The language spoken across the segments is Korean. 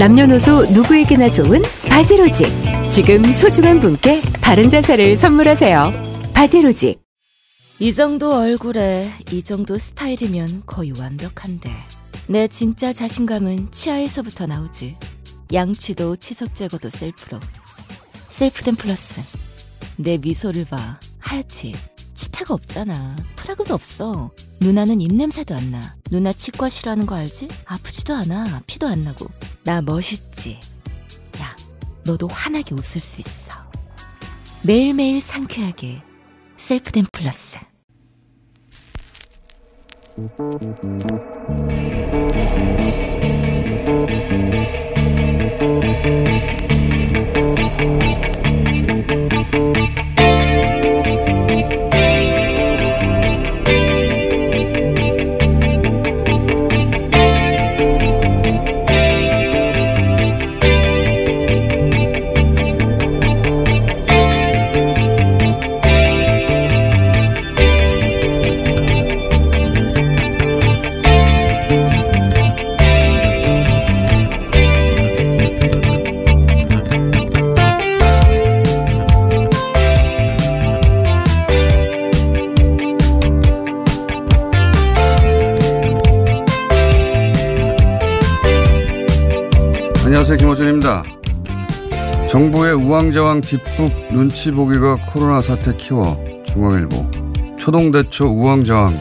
남녀노소 누구에게나 좋은 바디로직. 지금 소중한 분께 바른 자세를 선물하세요. 바디로직. 이 정도 얼굴에 이 정도 스타일이면 거의 완벽한데 내 진짜 자신감은 치아에서부터 나오지 양치도 치석 제거도 셀프로 셀프덴 플러스 내 미소를 봐 하얗지 치태가 없잖아. 프라그도 없어. 누나는 입냄새도 안 나. 누나 치과 싫어하는 거 알지? 아프지도 않아. 피도 안 나고. 나 멋있지. 야 너도 환하게 웃을 수 있어. 매일매일 상쾌하게. 셀프덴 플러스 우왕좌왕 뒷북 눈치 보기가 코로나 사태 키워. 중앙일보. 초동대처 우왕좌왕.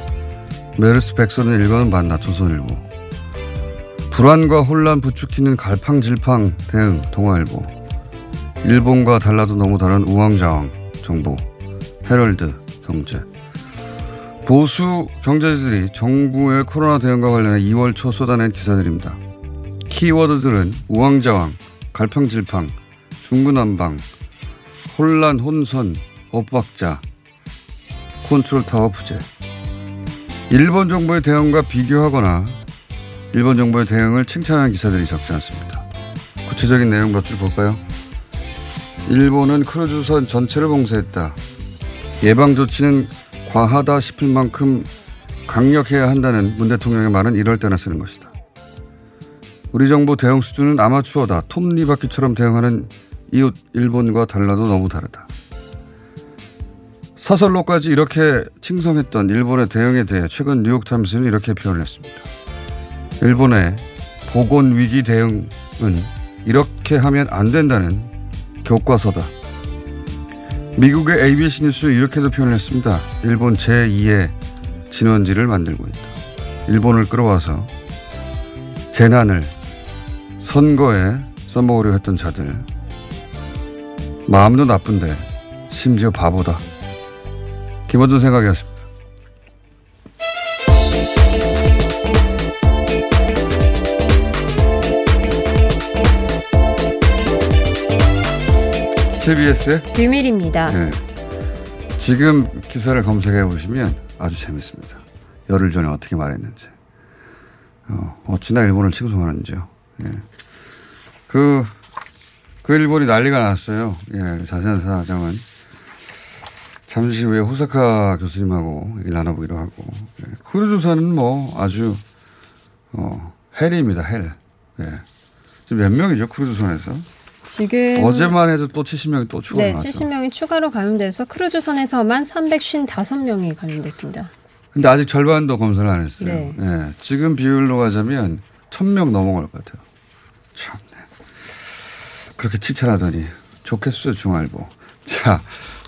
메르스 백선의 일과는 맞나 조선일보. 불안과 혼란 부추기는 갈팡질팡. 대응 동아일보. 일본과 달라도 너무 다른 우왕좌왕 정부 헤럴드 경제. 보수 경제지들이 정부의 코로나 대응과 관련해 2월 초 쏟아낸 기사들입니다. 키워드들은 우왕좌왕, 갈팡질팡, 중구난방, 혼란, 혼선, 엇박자, 컨트롤 타워 부재. 일본 정부의 대응과 비교하거나 일본 정부의 대응을 칭찬하는 기사들이 적지 않습니다. 구체적인 내용 몇 줄 볼까요? 일본은 크루즈선 전체를 봉쇄했다. 예방 조치는 과하다 싶을 만큼 강력해야 한다는 문 대통령의 말은 이럴 때나 쓰는 것이다. 우리 정부 대응 수준은 아마추어다. 톱니바퀴처럼 대응하는 이웃 일본과 달라도 너무 다르다. 사설로까지 이렇게 칭송했던 일본의 대응에 대해 최근 뉴욕타임스는 이렇게 표현을 했습니다. 일본의 보건 위기 대응은 이렇게 하면 안 된다는 교과서다. 미국의 ABC 뉴스는 이렇게도 표현을 했습니다. 일본 제2의 진원지를 만들고 있다. 일본을 끌어와서 재난을 선거에 써먹으려 했던 자들 마음도 나쁜데 심지어 바보다. 김원준 생각이었습니다. KBS의 비밀입니다. 네. 지금 기사를 검색해 보시면 아주 재밌습니다. 열흘 전에 어떻게 말했는지. 어, 어찌나 일본을 칭송하는지요. 예. 그, 그 일본이 난리가 났어요. 예, 자세한 사정은. 잠시 후에 호사카 교수님하고 나눠보기로 하고. 예. 크루즈선은 뭐 아주, 어, 헬입니다, 헬. 예. 지금 몇 명이죠, 크루즈선에서? 지금 어제만 해도 또 70명이 또 추가 네, 나왔죠. 70명이 추가로 감염돼서 크루즈선에서만 355명이 감염됐습니다. 근데 아직 절반도 검사를 안 했어요. 네. 예, 지금 비율로 가자면 천명 넘어갈 것 같아요. 참. 그렇게 칭찬하더니 좋겠어요 중알보. 자,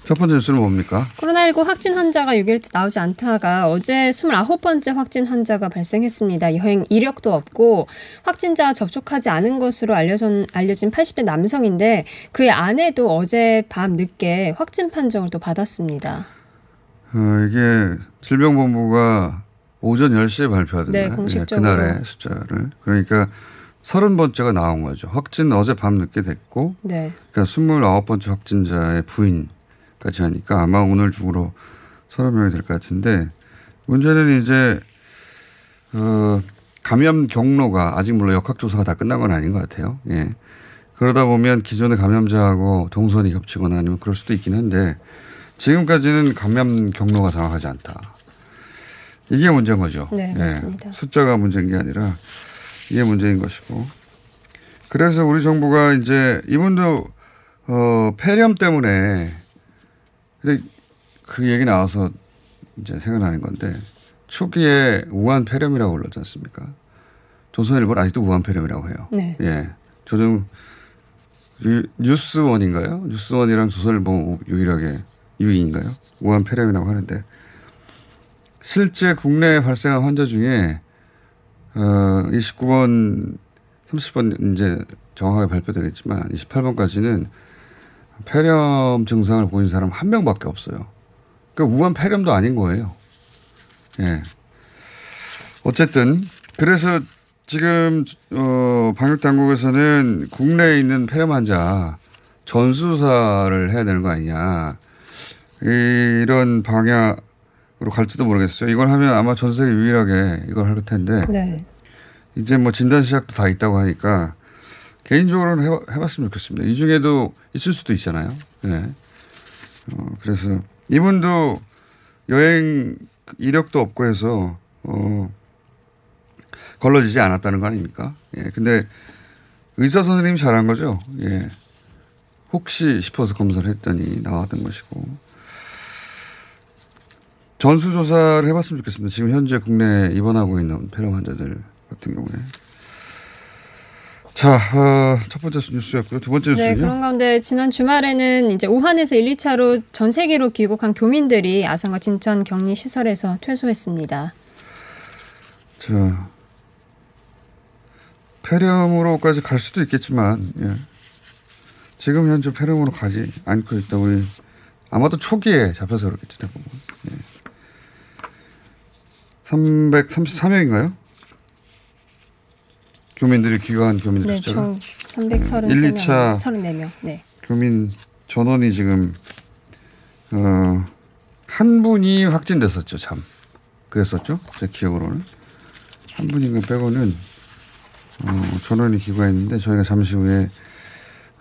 첫 번째 뉴스는 뭡니까? 코로나19 확진 환자가 6일 나오지 않다가 어제 29번째 확진 환자가 발생했습니다. 여행 이력도 없고 확진자 접촉하지 않은 것으로 알려진, 알려진 80대 남성인데 그의 아내도 어제 밤 늦게 확진 판정을 또 받았습니다. 어, 이게 질병본부가 오전 10시에 발표하던데 네, 공식적으로. 그날의 숫자를 그러니까 30번째가 나온 거죠. 확진 어제 밤 늦게 됐고 네. 그러니까 29번째 확진자의 부인까지 하니까 아마 오늘 중으로 30명이 될 것 같은데 문제는 이제 어, 감염 경로가 아직 물론 역학조사가 다 끝난 건 아닌 것 같아요. 예. 그러다 보면 기존의 감염자하고 동선이 겹치거나 아니면 그럴 수도 있긴 한데 지금까지는 감염 경로가 정확하지 않다. 이게 문제인 거죠. 네, 예. 맞습니다. 숫자가 문제인 게 아니라 이게 문제인 것이고. 그래서 우리 정부가 이제 이분도 어, 폐렴 때문에 근데 그 얘기 나와서 이제 생각나는 건데 초기에 우한 폐렴이라고 불렀지 않습니까? 조선일보 는 아직도 우한 폐렴이라고 해요. 네. 예. 조정 유- 뉴스원인가요? 뉴스원이랑 조선일보 우- 유일하게 유인인가요? 우한 폐렴이라고 하는데 실제 국내에 발생한 환자 중에 어 29번 30번 이제 정확하게 발표되겠지만 28번까지는 폐렴 증상을 보인 사람 한 명밖에 없어요. 그러니까 우한 폐렴도 아닌 거예요. 예. 어쨌든 그래서 지금 어 방역 당국에서는 국내에 있는 폐렴 환자 전수사를 해야 되는 거 아니냐 이런 방향 으로 갈지도 모르겠어요. 이걸 하면 아마 전 세계 유일하게 이걸 할 텐데 네. 이제 뭐 진단 시약도 다 있다고 하니까 개인적으로는 해봐, 해봤으면 좋겠습니다. 이 중에도 있을 수도 있잖아요. 예. 어, 그래서 이분도 여행 이력도 없고 해서 어, 걸러지지 않았다는 거 아닙니까? 예. 근데 의사 선생님이 잘한 거죠. 예. 혹시 싶어서 검사를 했더니 나왔던 것이고 전수조사를 해봤으면 좋겠습니다. 지금 현재 국내에 입원하고 있는 폐렴 환자들 같은 경우에. 자, 어, 첫 번째 뉴스였고요. 두 번째 네, 뉴스는요. 그런 가운데 지난 주말에는 이제 우한에서 1, 2차로 전 세계로 귀국한 교민들이 아산과 진천 격리 시설에서 퇴소했습니다. 자, 폐렴으로까지 갈 수도 있겠지만, 예. 지금 현재 폐렴으로 가지 않고 있다. 우리 아마도 초기에 잡혀서 그렇겠죠, 대부분. 예. 333명인가요? 교민들이 귀가한 교민들 네, 숫자가 총 333명, 일, 이차 34명. 네. 교민 전원이 지금 어, 한 분이 확진됐었죠, 참. 그랬었죠, 제 기억으로는 한 분인가 빼고는 어, 전원이 귀가했는데 저희가 잠시 후에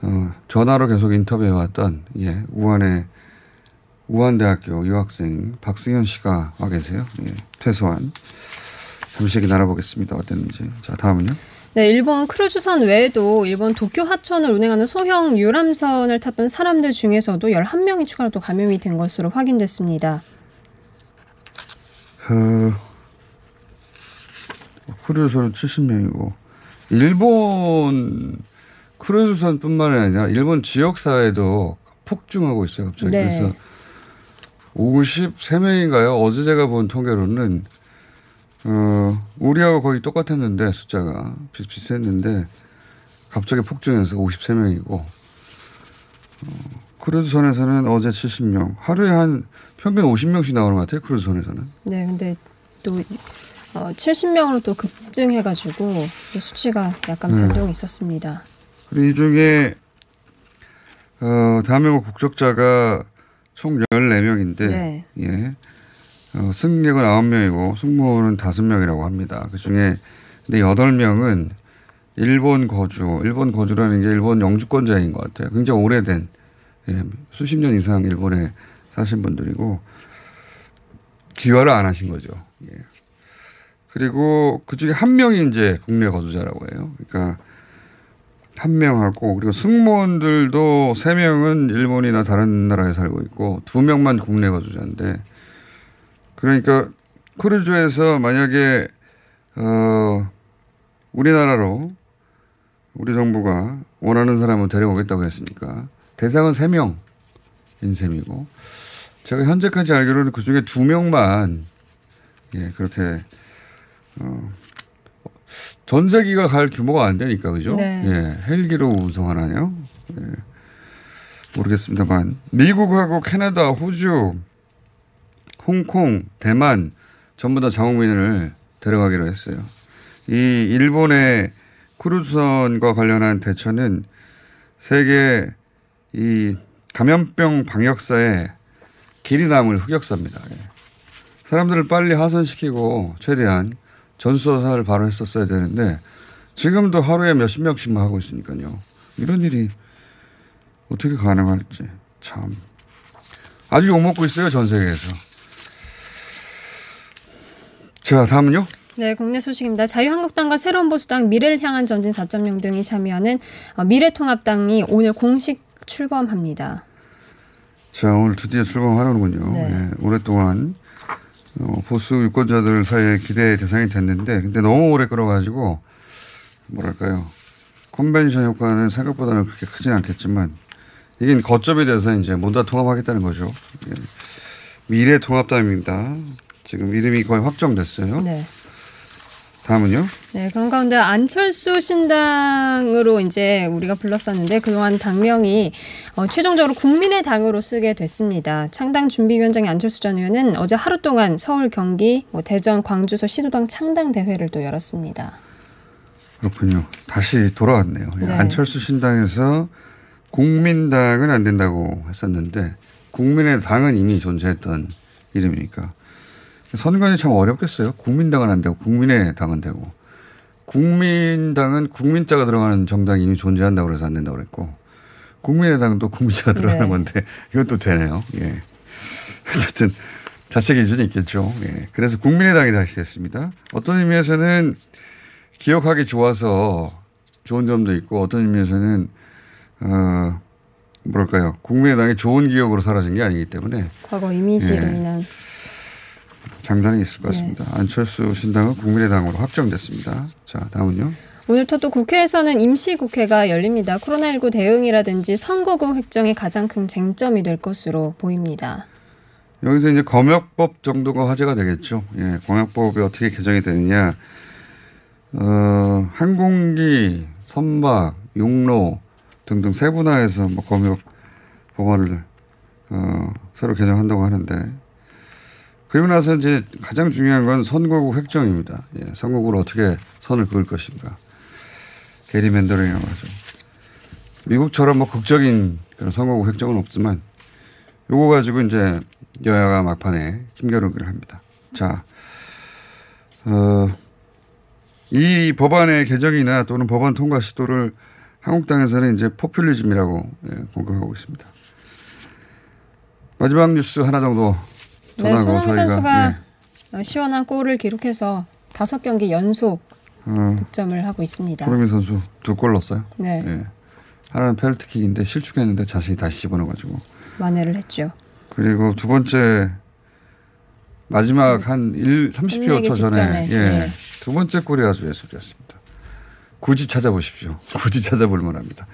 어, 전화로 계속 인터뷰해 왔던 예, 우한의 우한대학교 유학생 박승현 씨가 와 계세요. 예, 퇴소한 잠시 얘기 나눠보겠습니다. 어땠는지. 자, 다음은요. 네, 일본 크루즈선 외에도 일본 도쿄 하천을 운행하는 소형 유람선을 탔던 사람들 중에서도 11명이 추가로 또 감염이 된 것으로 확인됐습니다. 어, 크루즈선 70명이고 일본 크루즈선뿐만 아니라 일본 지역 사회도 폭증하고 있어요 갑자기 네. 그래서 53명인가요 어제 제가 본 통계로는 어, 우리하고 거의 똑같았는데 숫자가 비슷비슷했는데 갑자기 폭증해서 53명이고 어, 크루즈선에서는 어제 70명 하루에 한 평균 50명씩 나오는 것 같아요 크루즈선에서는 네, 근데 또 어, 70명으로 또 급증해가지고 또 수치가 약간 네. 변동이 있었습니다. 그리고 이 중에 어, 대한민국 국적자가 총 14명인데 네. 예. 어, 승객은 9명이고 승무원은 5명이라고 합니다. 그중에 근데 8명은 일본 거주, 일본 거주라는 게 일본 영주권자인 것 같아요. 굉장히 오래된 예, 수십 년 이상 일본에 사신 분들이고 귀화를 안 하신 거죠. 예. 그리고 그 중에 한 명이 이제 국내 거주자라고 해요. 그러니까 한 명하고 그리고 승무원들도 세 명은 일본이나 다른 나라에 살고 있고 두 명만 국내 거주자인데 그러니까 크루즈에서 만약에 어 우리나라로 우리 정부가 원하는 사람을 데려오겠다고 했으니까 대상은 3명인 셈이고 제가 현재까지 알기로는 그 중에 2명만 예, 그렇게 어 전세기가 갈 규모가 안 되니까 그죠? 네. 예, 헬기로 운송하나요? 예. 모르겠습니다만 미국하고 캐나다, 호주, 홍콩, 대만 전부 다 자국민을 데려가기로 했어요. 이 일본의 크루즈선과 관련한 대처는 세계 이 감염병 방역사의 길이 남을 흑역사입니다. 예. 사람들을 빨리 하선시키고 최대한 전수조사를 바로 했었어야 되는데 지금도 하루에 몇십 명씩만 하고 있으니까요. 이런 일이 어떻게 가능할지 참 아주 욕먹고 있어요 전 세계에서. 자 다음은요. 네, 국내 소식입니다. 자유한국당과 새로운 보수당, 미래를 향한 전진 4.0 등이 참여하는 어, 미래통합당이 오늘 공식 출범합니다. 자 오늘 드디어 출범하려는군요. 네. 예, 오랫동안 어, 보수 유권자들 사이에 기대의 대상이 됐는데 근데 너무 오래 끌어가지고 뭐랄까요 컨벤션 효과는 생각보다는 그렇게 크진 않겠지만 이게 거점이 돼서 이제 모두 다 통합하겠다는 거죠. 예. 미래 통합당입니다. 지금 이름이 거의 확정됐어요. 네. 다음은요. 네, 그런 가운데 안철수 신당으로 이제 우리가 불렀었는데 그동안 당명이 어, 최종적으로 국민의 당으로 쓰게 됐습니다. 창당 준비위원장의 안철수 전 의원은 어제 하루 동안 서울, 경기, 뭐 대전, 광주서 시도당 창당 대회를 또 열었습니다. 그렇군요. 다시 돌아왔네요. 예, 네. 안철수 신당에서 국민당은 안 된다고 했었는데 국민의 당은 이미 존재했던 이름이니까 선관위 참 어렵겠어요. 국민당은 안 되고 국민의 당은 되고 국민당은 국민자가 들어가는 정당이 이미 존재한다고 그래서 안 된다고 그랬고 국민의당은 또 국민자가 들어가는 네. 건데 이것도 되네요. 예. 어쨌든 자체 기준이 있겠죠. 예. 그래서 국민의당이 다시 됐습니다. 어떤 의미에서는 기억하기 좋아서 좋은 점도 있고 어떤 의미에서는 어 뭐랄까요 국민의당이 좋은 기억으로 사라진 게 아니기 때문에 과거 이미지로 예. 인한 장단이 있을 것 네. 같습니다. 안철수 신당은 국민의당으로 확정됐습니다. 자 다음은요. 오늘부터 또 국회에서는 임시국회가 열립니다. 코로나19 대응이라든지 선거구 획정이 가장 큰 쟁점이 될 것으로 보입니다. 여기서 이제 검역법 정도가 화제가 되겠죠. 예, 검역법이 어떻게 개정이 되느냐. 어, 항공기, 선박, 용로 등등 세분화해서 뭐 검역 법안을 어, 새로 개정한다고 하는데 그리고 나서 이제 가장 중요한 건 선거구 획정입니다. 예, 선거구를 어떻게 선을 그을 것인가. 게리 맨더링이라고 하죠. 미국처럼 뭐 극적인 그런 선거구 획정은 없지만 요거 가지고 이제 여야가 막판에 힘겨루기를 합니다. 자, 어, 이 법안의 개정이나 또는 법안 통과 시도를 한국당에서는 이제 포퓰리즘이라고 예, 공격하고 있습니다. 마지막 뉴스 하나 정도 네, 전하고 손흥민 선수가 예, 어, 시원한 골을 기록해서 다섯 경기 연속 어, 득점을 하고 있습니다. 손흥민 선수 두 골 넣었어요. 네, 예. 하나는 페널티킥인데 실축했는데 자신이 다시 집어넣어가지고 만회를 했죠. 그리고 두 번째 마지막 한 1, 30여 끝내기 초 전에 직전에, 예. 네. 두 번째 골이 아주 예술이었습니다. 굳이 찾아보십시오. 굳이 찾아볼 만합니다.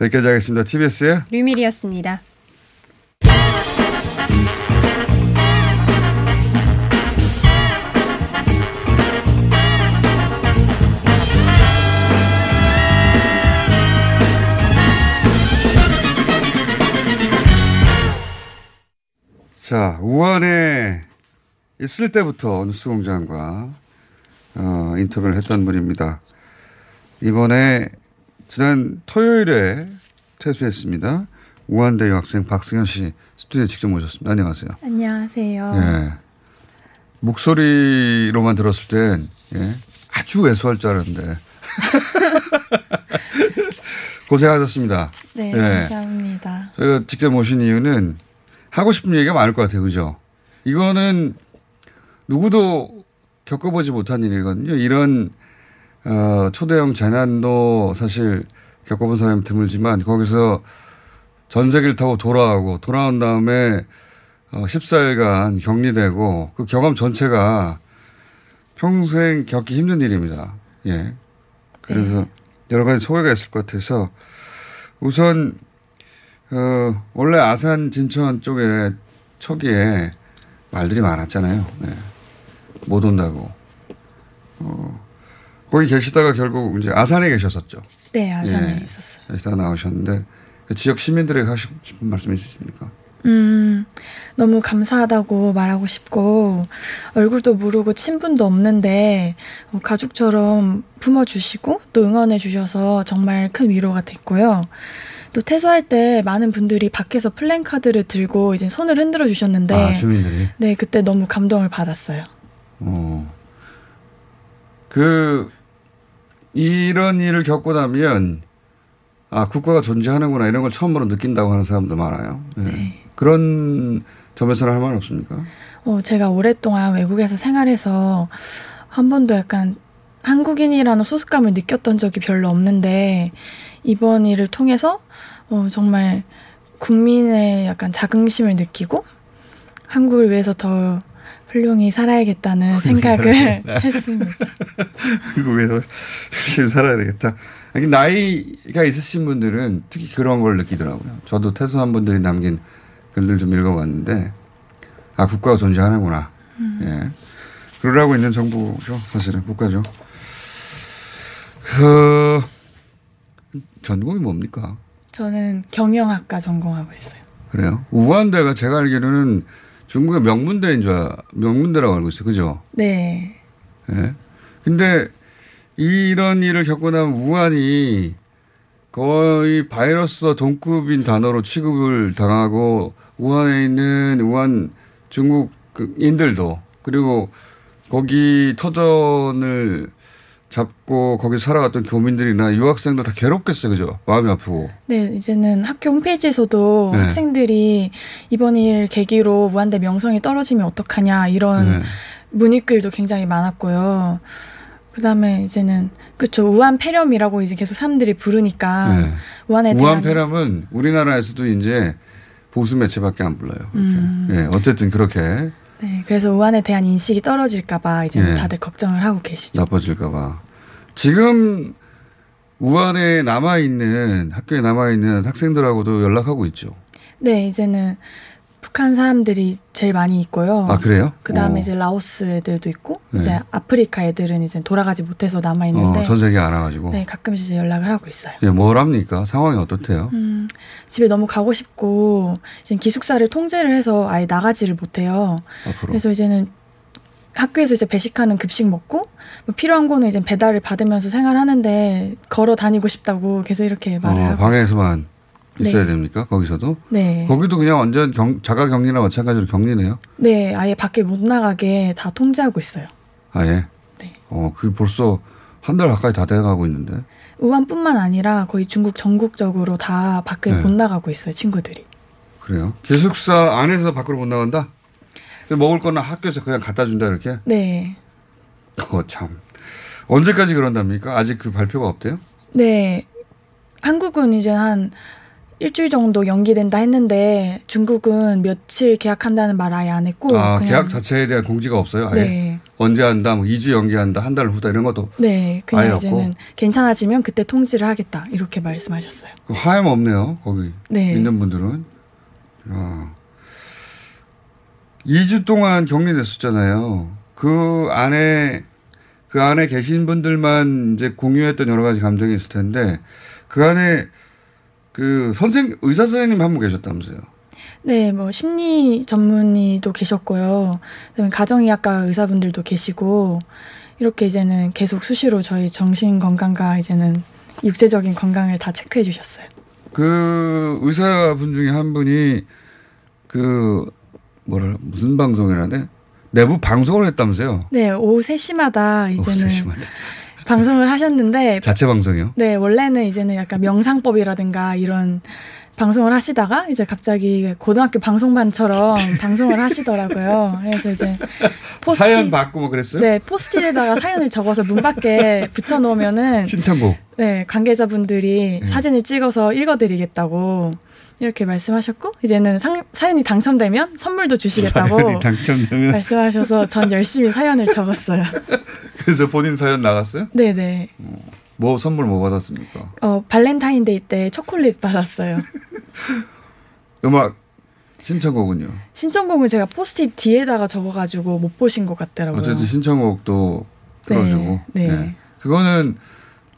여기까지 하겠습니다. TBS의 류밀이었습니다. 자 우한에 있을 때부터 뉴스공장과 어, 인터뷰를 했던 분입니다. 이번에 지난 토요일에 퇴소했습니다. 우한대 유학생 박승현 씨 스튜디오에 직접 모셨습니다. 안녕하세요. 안녕하세요. 예. 목소리로만 들었을 땐 예, 아주 왜소할 줄 알았는데 고생하셨습니다. 네, 예. 감사합니다. 저희가 직접 모신 이유는 하고 싶은 얘기가 많을 것 같아요. 그죠? 이거는 누구도 겪어보지 못한 일이거든요. 이런 어, 초대형 재난도 사실 겪어본 사람이 드물지만 거기서 전세기를 타고 돌아오고 돌아온 다음에 어, 14일간 격리되고 그 경험 전체가 평생 겪기 힘든 일입니다. 예. 그래서 여러 가지 소외가 있을 것 같아서 우선 어, 원래 아산 진천 쪽에 초기에 말들이 많았잖아요. 네. 못 온다고. 어, 거기 계시다가 결국 이제 아산에 계셨었죠. 네, 아산에 예. 있었어요. 그래서 나오셨는데 그 지역 시민들에게 하시고 싶은 말씀 있으십니까? 음, 너무 감사하다고 말하고 싶고, 얼굴도 모르고 친분도 없는데, 어, 가족처럼 품어주시고, 또 응원해주셔서 정말 큰 위로가 됐고요. 또 퇴소할 때 많은 분들이 밖에서 플랜카드를 들고 이제 손을 흔들어 주셨는데, 아 주민들이. 네, 그때 너무 감동을 받았어요. 어. 그 이런 일을 겪고 나면 아 국가가 존재하는구나 이런 걸 처음으로 느낀다고 하는 사람도 많아요. 네. 그런 점에서는 할 말 없습니까? 어, 제가 오랫동안 외국에서 생활해서 한 번도 약간 한국인이라는 소속감을 느꼈던 적이 별로 없는데 이번 일을 통해서 어, 정말 국민의 약간 자긍심을 느끼고 한국을 위해서 더 훌륭히 살아야겠다는 생각을 했습니다. 한국에서 열심히 살아야 되겠다. 나이가 있으신 분들은 특히 그런 걸 느끼더라고요. 저도 퇴소한 분들이 남긴 글들 좀 읽어봤는데 아 국가가 존재하는구나. 예. 그러라고 있는 정부죠. 사실은 국가죠. 그 전공이 뭡니까? 저는 경영학과 전공하고 있어요. 그래요? 우한대가 제가 알기로는 중국의 명문대인 줄 알- 명문대라고 알고 있어요. 그죠? 네. 예. 근데 이런 일을 겪고 나면 우한이 거의 바이러스 동급인 단어로 취급을 당하고 우한에 있는 우한 중국인들도 그리고 거기 터전을 잡고 거기 살아갔던 교민들이나 유학생들 다 괴롭겠어요. 그죠? 마음이 아프고. 네, 이제는 학교 홈페이지에서도 네. 학생들이 이번 일 계기로 무한대 명성이 떨어지면 어떡하냐 이런 네. 문의글도 굉장히 많았고요. 그다음에 이제는 그쵸 우한 폐렴이라고 이제 계속 사람들이 부르니까 네. 우한에 우한 폐렴은 우리나라에서도 이제 보수 매체밖에 안 불러요. 음. 예, 어쨌든 그렇게 네, 그래서 우한에 대한 인식이 떨어질까봐 이제 네. 는 다들 걱정을 하고 계시죠. 나빠질까봐. 지금 우한에 남아 있는 학교에 남아 있는 학생들하고도 연락하고 있죠. 네, 이제는 북한 사람들이 제일 많이 있고요. 아 그래요? 그 다음에 어. 이제 라오스 애들도 있고 네. 이제 아프리카 애들은 이제 돌아가지 못해서 남아 있는데 어, 전 세계 알아가지고. 네 가끔씩 이제 연락을 하고 있어요. 예, 뭘 합니까? 상황이 어떻대요? 음, 집에 너무 가고 싶고 이제 기숙사를 통제를 해서 아예 나가지를 못해요. 앞으로. 그래서 이제는 학교에서 이제 배식하는 급식 먹고 뭐 필요한 거는 이제 배달을 받으면서 생활하는데 걸어 다니고 싶다고 계속 이렇게 말을 어, 하고 방에서만 있어야 네. 됩니까? 거기서도? 네. 거기도 그냥 완전 경, 자가 격리나 마찬가지로 격리네요. 네, 아예 밖에 못 나가게 다 통제하고 있어요. 아예. 네. 어, 그 벌써 한 달 가까이 다 돼가고 있는데. 우한뿐만 아니라 거의 중국 전국적으로 다 밖에 네. 못 나가고 있어요, 친구들이. 그래요? 기숙사 안에서 밖으로 못 나간다? 먹을 거는 학교에서 그냥 갖다 준다 이렇게? 네. 어, 참. 언제까지 그런답니까? 아직 그 발표가 없대요? 네. 한국은 이제 한 일주일 정도 연기된다 했는데 중국은 며칠 계약한다는 말 아예 안 했고 아, 계약 자체에 대한 공지가 없어요? 아예? 네. 언제 한다, 뭐 2주 연기한다, 한 달 후다 이런 것도 네, 그냥 아예 없고? 이제는 괜찮아지면 그때 통지를 하겠다 이렇게 말씀하셨어요. 그 하염 없네요. 거기 네. 있는 분들은. 야. 2주 동안 격리됐었잖아요. 그 안에 그 안에 계신 분들만 이제 공유했던 여러 가지 감정이 있을 텐데 그 안에 그 선생 의사 선생님 한 분 계셨다면서요. 네, 뭐 심리 전문의도 계셨고요. 그다음에 가정의학과 의사분들도 계시고 이렇게 이제는 계속 수시로 저희 정신 건강과 이제는 육체적인 건강을 다 체크해 주셨어요. 그 의사분 중에 한 분이 그 뭐라 무슨 방송이라네 내부 방송을 했다면서요. 네, 오후 3시마다 이제는 3시마다. 방송을 하셨는데 자체 방송이요. 네, 원래는 이제는 약간 명상법이라든가 이런 방송을 하시다가 이제 갑자기 고등학교 방송반처럼 방송을 하시더라고요. 그래서 이제 포스트 사연 받고 뭐 그랬어요? 네, 포스트잇에다가 사연을 적어서 문 밖에 붙여 놓으면은 신청곡. 네, 관계자분들이 네. 사진을 찍어서 읽어 드리겠다고 이렇게 말씀하셨고 이제는 상, 사연이 당첨되면 선물도 주시겠다고 사연이 당첨되면 말씀하셔서 전 열심히 사연을 적었어요. 그래서 본인 사연 나갔어요? 네네. 뭐 선물 뭐 받았습니까? 어 발렌타인데이 때 초콜릿 받았어요. 음악 신청곡은요. 신청곡은 제가 포스트잇 뒤에다가 적어가지고 못 보신 것 같더라고요. 어쨌든 신청곡도 들어주고. 네, 네. 그거는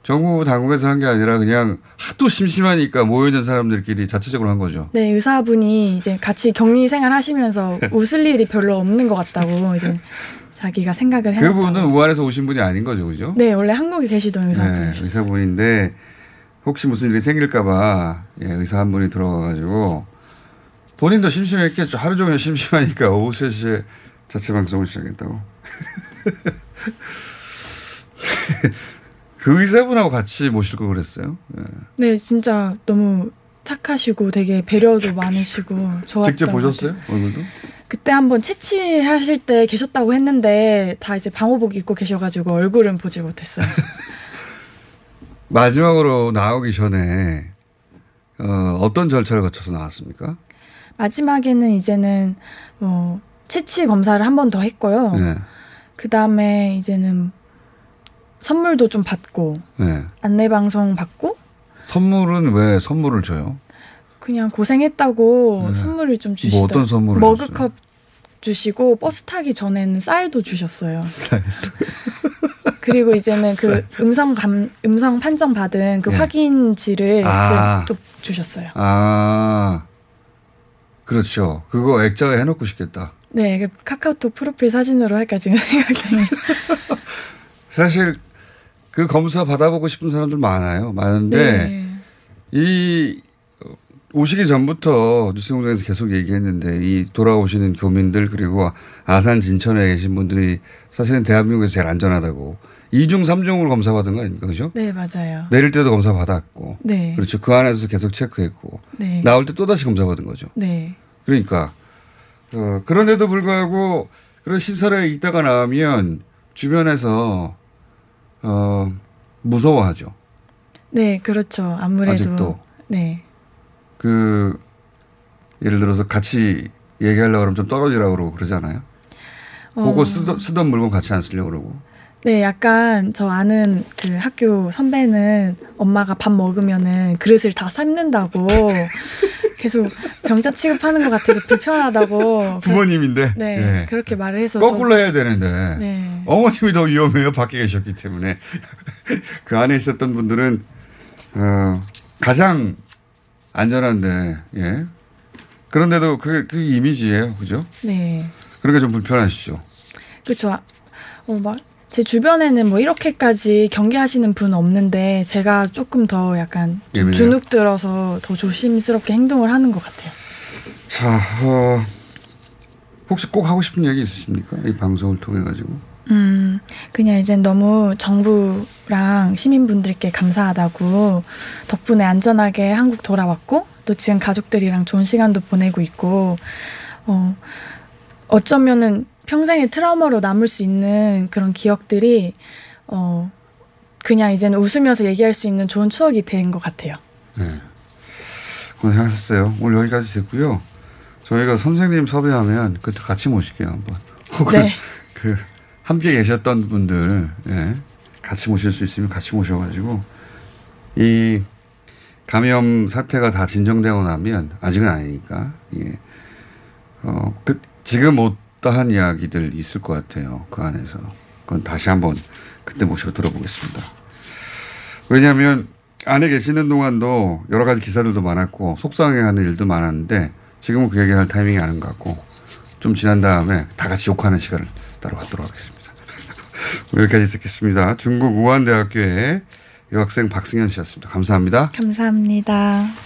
정부 당국에서 한 게 아니라 그냥 하도 심심하니까 모여있는 사람들끼리 자체적으로 한 거죠. 네, 의사분이 이제 같이 격리 생활 하시면서 웃을 일이 별로 없는 것 같다고 이제 자기가 생각을 해요. 그분은 우한에서 오신 분이 아닌 거죠, 그죠? 네, 원래 한국에 계시던 의사분이셨어요. 네, 의사분인데 혹시 무슨 일이 생길까봐 예, 의사 한 분이 들어가가지고 본인도 심심했겠죠. 하루 종일 심심하니까 오후 3시에 자체 방송을 시작했다고. 그 의사분하고 같이 모실 걸 그랬어요. 예. 네, 진짜 너무 착하시고 되게 배려도 많으시고 좋았던 직접 것 보셨어요? 얼굴도? 그때 한번 채취하실 때 계셨다고 했는데 다 이제 방호복 입고 계셔가지고 얼굴은 보지 못했어요. 마지막으로 나오기 전에 어, 어떤 절차를 거쳐서 나왔습니까? 마지막에는 이제는 뭐 채취 검사를 한 번 더 했고요. 네. 그 다음에 이제는 선물도 좀 받고 네. 안내 방송 받고 선물은 왜 선물을 줘요? 그냥 고생했다고 네. 선물을 좀뭐 주시더. 어떤 선물을 머그컵 주시고 버스 타기 전에는 쌀도 주셨어요. 그리고 이제는 그 음성 감 음성 판정 받은 그 네. 확인지를 아. 이제 또 주셨어요. 아, 그렇죠. 그거 액자에 해놓고 싶겠다. 네, 그 카카오톡 프로필 사진으로 할까 지금 생각 중이에요. 사실 그 검사 받아보고 싶은 사람들 많아요. 많은데 네. 이 오시기 전부터 뉴스공장에서 계속 얘기했는데 이 돌아오시는 교민들 그리고 아산 진천에 계신 분들이 사실은 대한민국에서 제일 안전하다고 이중삼중으로 검사받은 거 아닙니까? 그죠? 네, 맞아요. 내릴 때도 검사 받았고 네. 그렇죠. 그 안에서 계속 체크했고 네. 나올 때 또다시 검사받은 거죠. 네. 그러니까 어, 그런데도 불구하고 그런 시설에 있다가 나오면 주변에서 어, 무서워하죠. 네, 그렇죠. 아무래도 아직도. 네. 그 예를 들어서 같이 얘기하려고 그러면 좀 떨어지라고 그러고 그러잖아요. 보고 어, 쓰던, 쓰던 물건 같이 안 쓰려고 그러고. 네, 약간 저 아는 그 학교 선배는 엄마가 밥 먹으면은 그릇을 다 삶는다고 계속 병자 취급하는 것 같아서 불편하다고. 부모님인데 네, 예. 그렇게 말을 해서 거꾸로 저- 해야 되는데 네. 어머님이 더 위험해요. 밖에 계셨기 때문에 그 안에 있었던 분들은 어, 가장 안전한데 예. 그런데도 그, 그 이미지예요, 그죠? 네. 그러니까 좀 불편하시죠. 그렇죠. 아, 어, 막, 제 주변에는 뭐 이렇게까지 경계하시는 분 없는데 제가 조금 더 약간 좀? 주눅 들어서 더 조심스럽게 행동을 하는 것 같아요. 자, 어, 혹시 꼭 하고 싶은 얘기 있으십니까? 이 방송을 통해 가지고. 음, 그냥 이제 너무 정부랑 시민분들께 감사하다고 덕분에 안전하게 한국 돌아왔고 또 지금 가족들이랑 좋은 시간도 보내고 있고 어, 어쩌면은 평생의 트라우마로 남을 수 있는 그런 기억들이 어, 그냥 이제는 웃으면서 얘기할 수 있는 좋은 추억이 된 것 같아요. 네. 고생하셨어요. 오늘 여기까지 됐고요. 저희가 선생님 섭외하면 그때 같이 모실게요 한번. 혹은 네. 그 함께 계셨던 분들 예, 같이 모실 수 있으면 같이 모셔가지고 이 감염 사태가 다 진정되고 나면 아직은 아니니까 예. 어, 그 지금 못다한 이야기들 있을 것 같아요 그 안에서 그건 다시 한번 그때 모시고 들어보겠습니다. 왜냐하면 안에 계시는 동안도 여러 가지 기사들도 많았고 속상해하는 일도 많았는데 지금은 그 얘기할 타이밍이 아닌 것 같고 좀 지난 다음에 다 같이 욕하는 시간을 따로 갖도록 하겠습니다. 여기까지 듣겠습니다. 중국 우한대학교의 여학생 박승현 씨였습니다. 감사합니다. 감사합니다.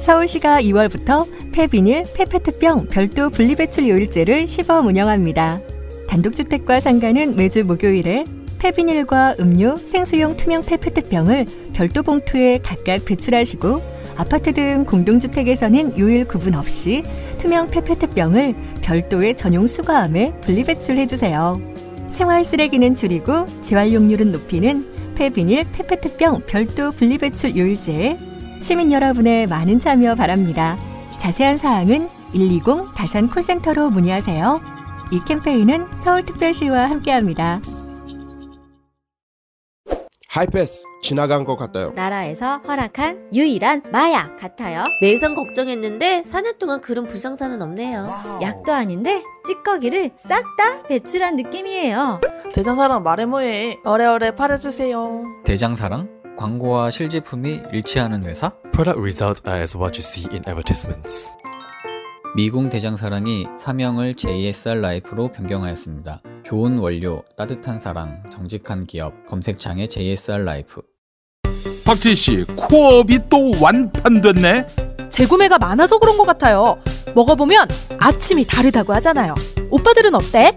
서울시가 2월부터 폐비닐, 폐페트병 별도 분리배출 요일제를 시범 운영합니다. 단독주택과 상가는 매주 목요일에 폐비닐과 음료, 생수용 투명 폐페트병을 별도 봉투에 각각 배출하시고 아파트 등 공동주택에서는 요일 구분 없이 투명 페페트병을 별도의 전용 수거함에 분리배출해주세요. 생활 쓰레기는 줄이고 재활용률은 높이는 폐비닐 페페트병 별도 분리배출 요일제에 시민 여러분의 많은 참여 바랍니다. 자세한 사항은 120 다산 콜센터로 문의하세요. 이 캠페인은 서울특별시와 함께합니다. 하이패스 지나간 것 같아요. 나라에서 허락한 유일한 마약 같아요. 내성 걱정했는데 4년 동안 그런 불상사는 없네요. 약도 아닌데 찌꺼기를 싹 다 배출한 느낌이에요. 대장사랑 말해 뭐해. 어래어래 팔아주세요. 대장사랑 광고와 실제품이 일치하는 회사? Product results are as what you see in advertisements. 미궁 대장사랑이 사명을 JSR 라이프로 변경하였습니다. 좋은 원료, 따뜻한 사랑, 정직한 기업, 검색창에 JSR 라이프. 박지희 씨, 코업이 또 완판됐네. 재구매가 많아서 그런 것 같아요. 먹어보면 아침이 다르다고 하잖아요. 오빠들은 어때?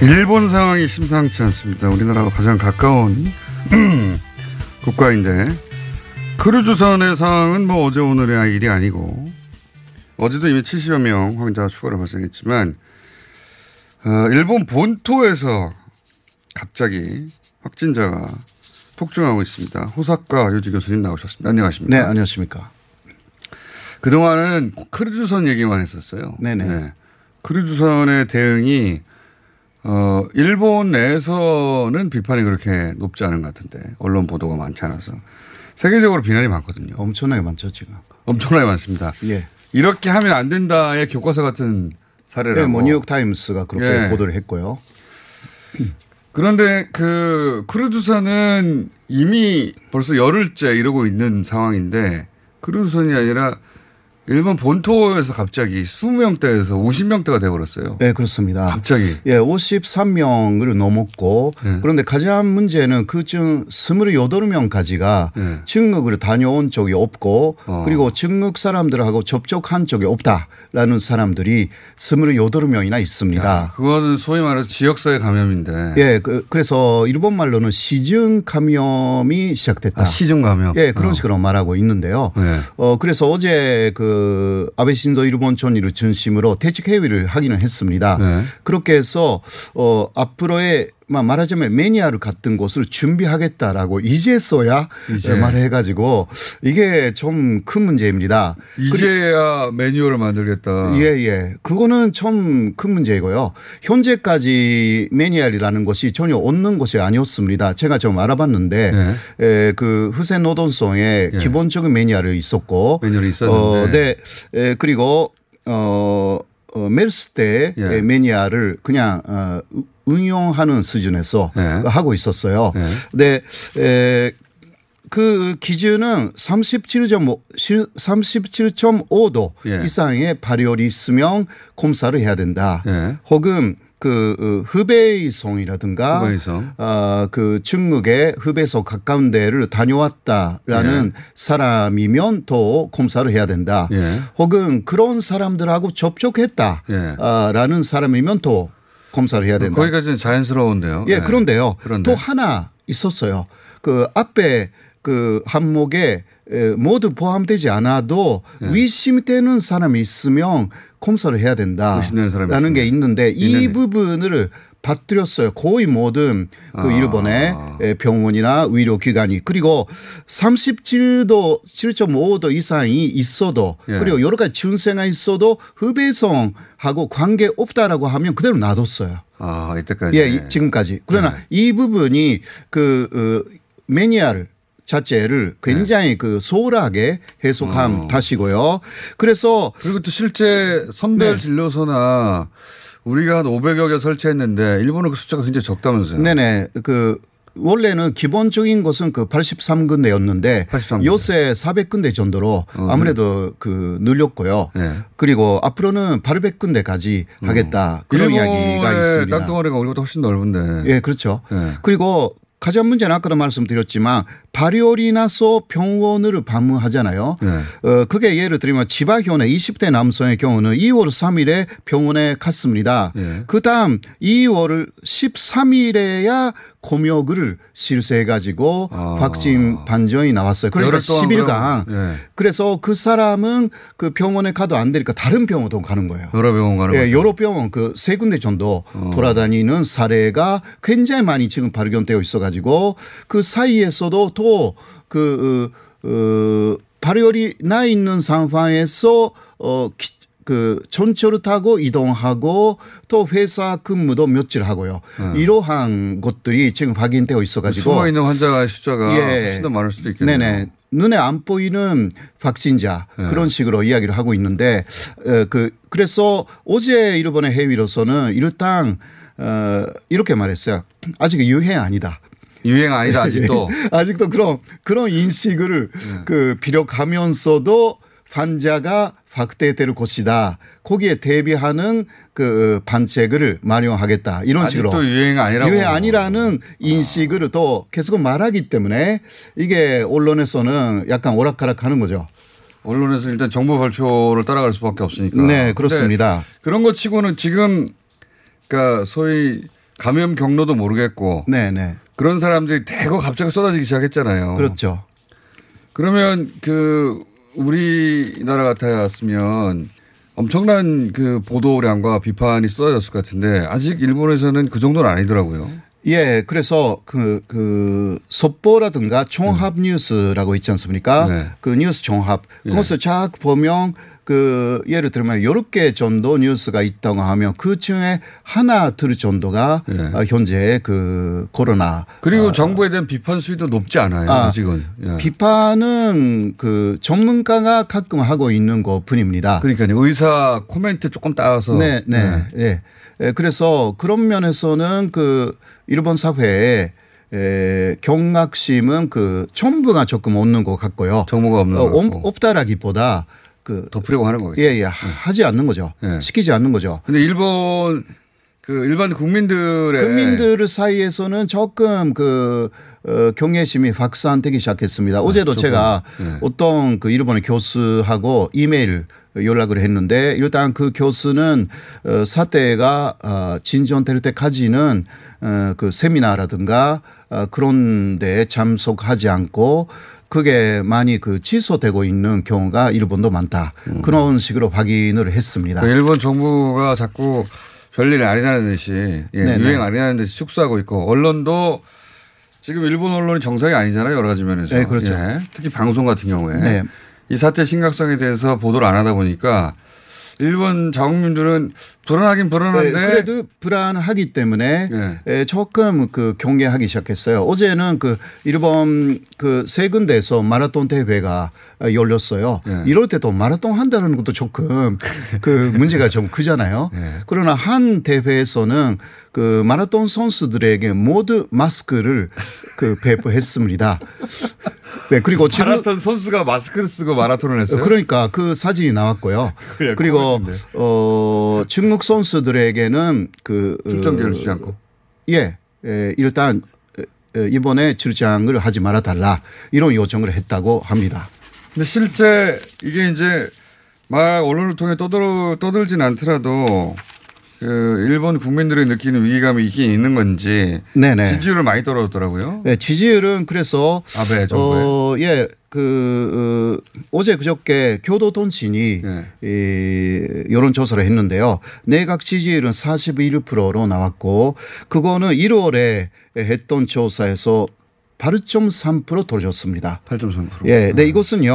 일본 상황이 심상치 않습니다. 우리나라와 가장 가까운 국가인데 크루즈선의 상황은 뭐 어제 오늘의 일이 아니고 어제도 이미 70여 명 환자 추가로 발생했지만 어, 일본 본토에서 갑자기 확진자가 폭증하고 있습니다. 호사카 유지 교수님 나오셨습니다. 안녕하십니까? 네, 안녕하십니까? 그동안은 크루즈선 얘기만 했었어요. 네네. 네. 크루즈선의 대응이 어, 일본 내에서는 비판이 그렇게 높지 않은 것 같은데 언론 보도가 많지 않아서 세계적으로 비난이 많거든요. 엄청나게 많죠 지금. 엄청나게 많습니다. 예. 이렇게 하면 안 된다의 교과서 같은 사례라고. 네, 뭐 뉴욕 타임스가 그렇게 예. 보도를 했고요. 그런데 그 크루즈선은 이미 벌써 열흘째 이러고 있는 상황인데 크루즈선이 아니라 일본 본토에서 갑자기 20명대에서 50명대가 돼버렸어요. 네, 그렇습니다. 갑자기. 예, 53명을 넘었고 네. 그런데 가장 문제는 그중 28명까지가 네. 증국을 다녀온 적이 없고 어. 그리고 증국 사람들하고 접촉한 적이 없다라는 사람들이 28명이나 있습니다. 그거는 소위 말해서 지역사회 감염인데. 예, 그, 래서 일본 말로는 시중 감염이 시작됐다. 아, 시중 감염. 예, 그런 어. 식으로 말하고 있는데요. 네. 어, 그래서 어제 그 아베 신조 일본 총리를 중심으로 대책 회의를 하기는 했습니다. 네. 그렇게 해서 어, 앞으로의 막 말하자면 매니아를 같은 것을 준비하겠다라고 이제서야 이제. 말해가지고 이게 좀 큰 문제입니다. 이제야 매뉴얼을 만들겠다. 예, 예. 그거는 좀큰 문제이고요. 현재까지 매니아이라는 것이 전혀 없는 것이 아니었습니다. 제가 좀 알아봤는데, 네. 에, 그 후세 노동성에 예. 기본적인 매니아를 있었고, 매뉴얼이 있었는데. 어, 네. 에, 그리고, 어, 어, 메르스 때 예. 매니아를 그냥 어, 응용하는 수준에서 예. 하고 있었어요. 예. 근데 에, 그 기준은 37.5, 37.5도 예. 이상의 발열이 있으면 검사를 해야 된다. 예. 혹은 그 어, 후베이성이라든가 후베이성. 어, 그 중국의 후베이성 가까운 데를 다녀왔다라는 예. 사람이면 더 검사를 해야 된다. 예. 혹은 그런 사람들하고 접촉했다라는 예. 사람이면 더 검사를 해야 된다. 거기까지는 자연스러운데요. 예, 네. 그런데요. 그런데. 또 하나 있었어요. 그 앞에 그 항목에 에, 모두 포함되지 않아도 네. 의심되는 사람이 있으면 검사를 해야 된다. 의심되는 사람이 라는 게. 있는데 이 있는데. 부분을 받들였어요. 거의 모든 그 아. 일본의 에, 병원이나 의료기관이 그리고 37도 7.5도 이상이 있어도 예. 그리고 여러 가지 증세가 있어도 흡외성하고 관계 없다라고 하면 그대로 놔뒀어요. 아, 이때까지. 예, 이- 지금까지. 그러나 네. 이 부분이 그 어, 매니아를 자체를 굉장히 그 소홀하게 해석한 어. 탓이고요. 그래서 그리고 또 실제 선별 네. 진료소나 우리가 한 500여 개 설치했는데 일본은 그 숫자가 굉장히 적다면서요. 네네 그 원래는 기본적인 것은 그 83군데였는데 83군데. 요새 400군데 정도로 어, 아무래도 그 늘렸고요. 네. 그리고 앞으로는 800군데까지 하겠다 그런 이야기가 있습니다. 땅덩어리가 우리보다 훨씬 넓은데. 예, 그렇죠. 네. 그리고 가장 문제는 아까도 말씀드렸지만 발열이 나서 병원을 방문하잖아요. 네. 어, 그게 예를 들면 지바현의 20대 남성의 경우는 2월 3일에 병원에 갔습니다. 네. 그 다음 2월 13일에야 검역을 실시해가지고 vaksin 반전이 나왔어요. 그러니까 아. 열흘 동안 10일간. 그럼, 네. 그래서 그 사람은 그 병원에 가도 안 되니까 다른 병원도 가는 거예요. 여러 병원 가는 예. 어. 여러 병원 그 세 군데 정도 돌아다니는 사례가 굉장히 많이 지금 발견되어 있어가지고 그 사이에서도 또그 어, 어, 발열이 나 있는 상황에서 어, 기, 그 전철을 타고 이동하고 또 회사 근무도 며칠 하고요. 이러한 것들이 지금 확인되어 있어가지고 네. 숨어 있는 환자의 숫자가 예. 훨씬 더 많을 수도 있겠네요. 네네. 눈에 안 보이는 확진자 네. 그런 식으로 이야기를 하고 있는데 어, 그 그래서 어제 일본의 해외로서는 일단 어, 이렇게 말했어요. 아직 유행 아니다. 유행 아니다 아직도. 예. 아직도 그런 그런 인식을 네. 그 비력하면서도 환자가 확대될 것이다. 거기에 대비하는 그 반책을 마련하겠다. 이런 아직도 식으로 유행 아니라고. 유행 아니라는 인식을 또 계속 말하기 때문에 이게 언론에서는 약간 오락가락 하는 거죠. 언론에서 일단 정부 발표를 따라갈 수밖에 없으니까. 네, 그렇습니다. 그런 것 치고는 지금 그러니까 소위 감염 경로도 모르겠고 네, 네. 그런 사람들이 대거 갑자기 쏟아지기 시작했잖아요. 그렇죠. 그러면 그 우리나라 같았으면 엄청난 그 보도량과 비판이 쏟아졌을 것 같은데 아직 일본에서는 그 정도는 아니더라고요. 예, 그래서 그, 그, 속보라든가 종합 뉴스라고 있지 않습니까? 네. 그 뉴스 종합. 그것을 쫙 보면 그 예를 들면 여러 개 정도 뉴스가 있다고 하면 그 중에 하나 둘 정도가 어, 현재 그 코로나. 그리고 정부에 대한 비판 수위도 높지 않아요. 아, 아직은. 예. 비판은 그 전문가가 가끔 하고 있는 것 뿐입니다. 그러니까요. 의사 코멘트 조금 따와서. 네, 네, 네. 예, 그래서 그런 면에서는 그 일본 사회에 에, 경각심은 그 정부가 조금 없는 것 같고요. 정부가 없는 어. 없다라기보다 그 덮으려고 하는 거겠죠. 예, 예, 하지 않는 거죠. 시키지 않는 거죠. 근데 일본 그 일반 국민들의 국민들 사이에서는 조금 그 어, 경외심이 확산되기 시작했습니다. 어제도 조금. 제가 네. 어떤 그 일본의 교수하고 이메일 연락을 했는데 일단 그 교수는 어, 사태가 어, 진전될 때까지는 어, 그 세미나라든가 어, 그런 데 참석하지 않고 그게 많이 그 취소되고 있는 경우가 일본도 많다. 그런 식으로 확인을 했습니다. 그 일본 정부가 자꾸 별일 아니라는 듯이 예. 유행 아니라는 듯이 축소하고 있고 언론도 지금 일본 언론이 정상이 아니잖아요 여러 가지 면에서 네, 그렇죠. 예, 특히 방송 같은 경우에 네. 이 사태 심각성에 대해서 보도를 안 하다 보니까 일본 자국민들은 불안하긴 불안한데 네, 그래도 불안하기 때문에 네. 에, 조금 그 경계하기 시작했어요. 어제는 그 일본 그 세 군데에서 마라톤 대회가 어, 열렸어요. 네. 이럴 때도 마라톤 한다는 것도 조금 그 문제가 좀 크잖아요. 네. 그러나 한 대회에서는 그 마라톤 선수들에게 모두 마스크를 그 배부했습니다. 네 그리고 지금 마라톤 선수가 마스크를 쓰고 마라톤을 했어요. 그러니까 그 사진이 나왔고요. 그냥 그리고 코멘트인데. 어 중국 선수들에게는 그 출전기를 어, 주지 않고. 예, 에, 일단 에, 에, 이번에 출장을 하지 말아 달라 이런 요청을 했다고 합니다. 근데 실제 이게 이제 막 언론을 통해 떠들 떠들진 않더라도 그 일본 국민들이 느끼는 위기감이 있긴 있는 건지 네네. 지지율을 많이 떨어졌더라고요. 네, 지지율은 그래서 아베 정부의 어, 예, 그 어, 어제 그저께 교도통신이 네. 이 여론 조사를 했는데요. 내각 지지율은 41%로 나왔고 그거는 1월에 했던 조사에서 8.3% 떨어졌습니다. 8.3%. 예, 네, 이것은요,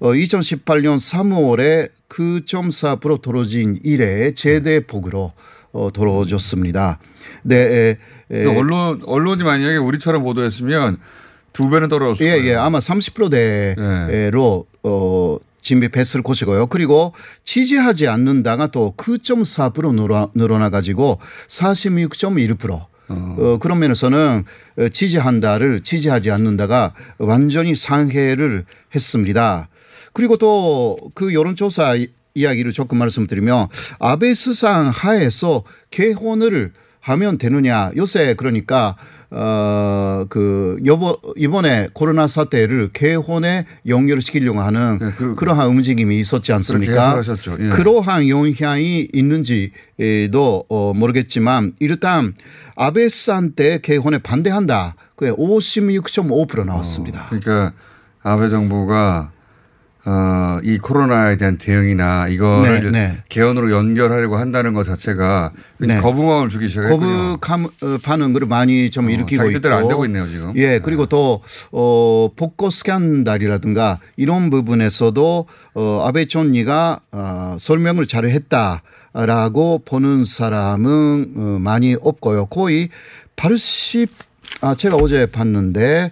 어, 2018년 3월에 9.4% 떨어진 이래 최대 폭으로 어, 떨어졌습니다. 네, 에, 에, 언론 언론이 만약에 우리처럼 보도했으면 두 배는 떨어졌어요. 예, 예. 아마 30%대로 어 진입했을 것이고요. 그리고 지지하지 않는다가 또 9.4% 늘어, 늘어나 가지고 46.1%. 어, 그런 면에서는 어, 지지한다를 지지하지 않는다가 완전히 상해를 했습니다. 그리고 또 그 여론조사 이- 이야기를 조금 말씀드리면 아베 수상 하에서 개헌을 하면 되느냐 요새 그러니까 어그 여보 이번에 코로나 사태를 개헌에 연결시키려고 하는 그러한 움직임이 있었지 않습니까? 네. 예. 그러한 영향이 있는지도 어 모르겠지만 일단 아베 수상 때 개헌에 반대한다. 그게 56.5% 나왔습니다. 그러니까 아베 정부가 어, 이 코로나에 대한 대응이나 이거를 네, 네. 개헌으로 연결하려고 한다는 것 자체가 네. 거부감을 주기 시작했군요. 거부 감, 어, 반응을 많이 좀 일으키고 자기 뜻대로 안 되고 있네요, 지금. 예 그리고 또 어, 복고 스캔들이라든가 이런 부분에서도 어, 아베 총리가 어, 설명을 잘 했다라고 보는 사람은 어, 많이 없고요. 거의 80 아, 제가 어제 봤는데,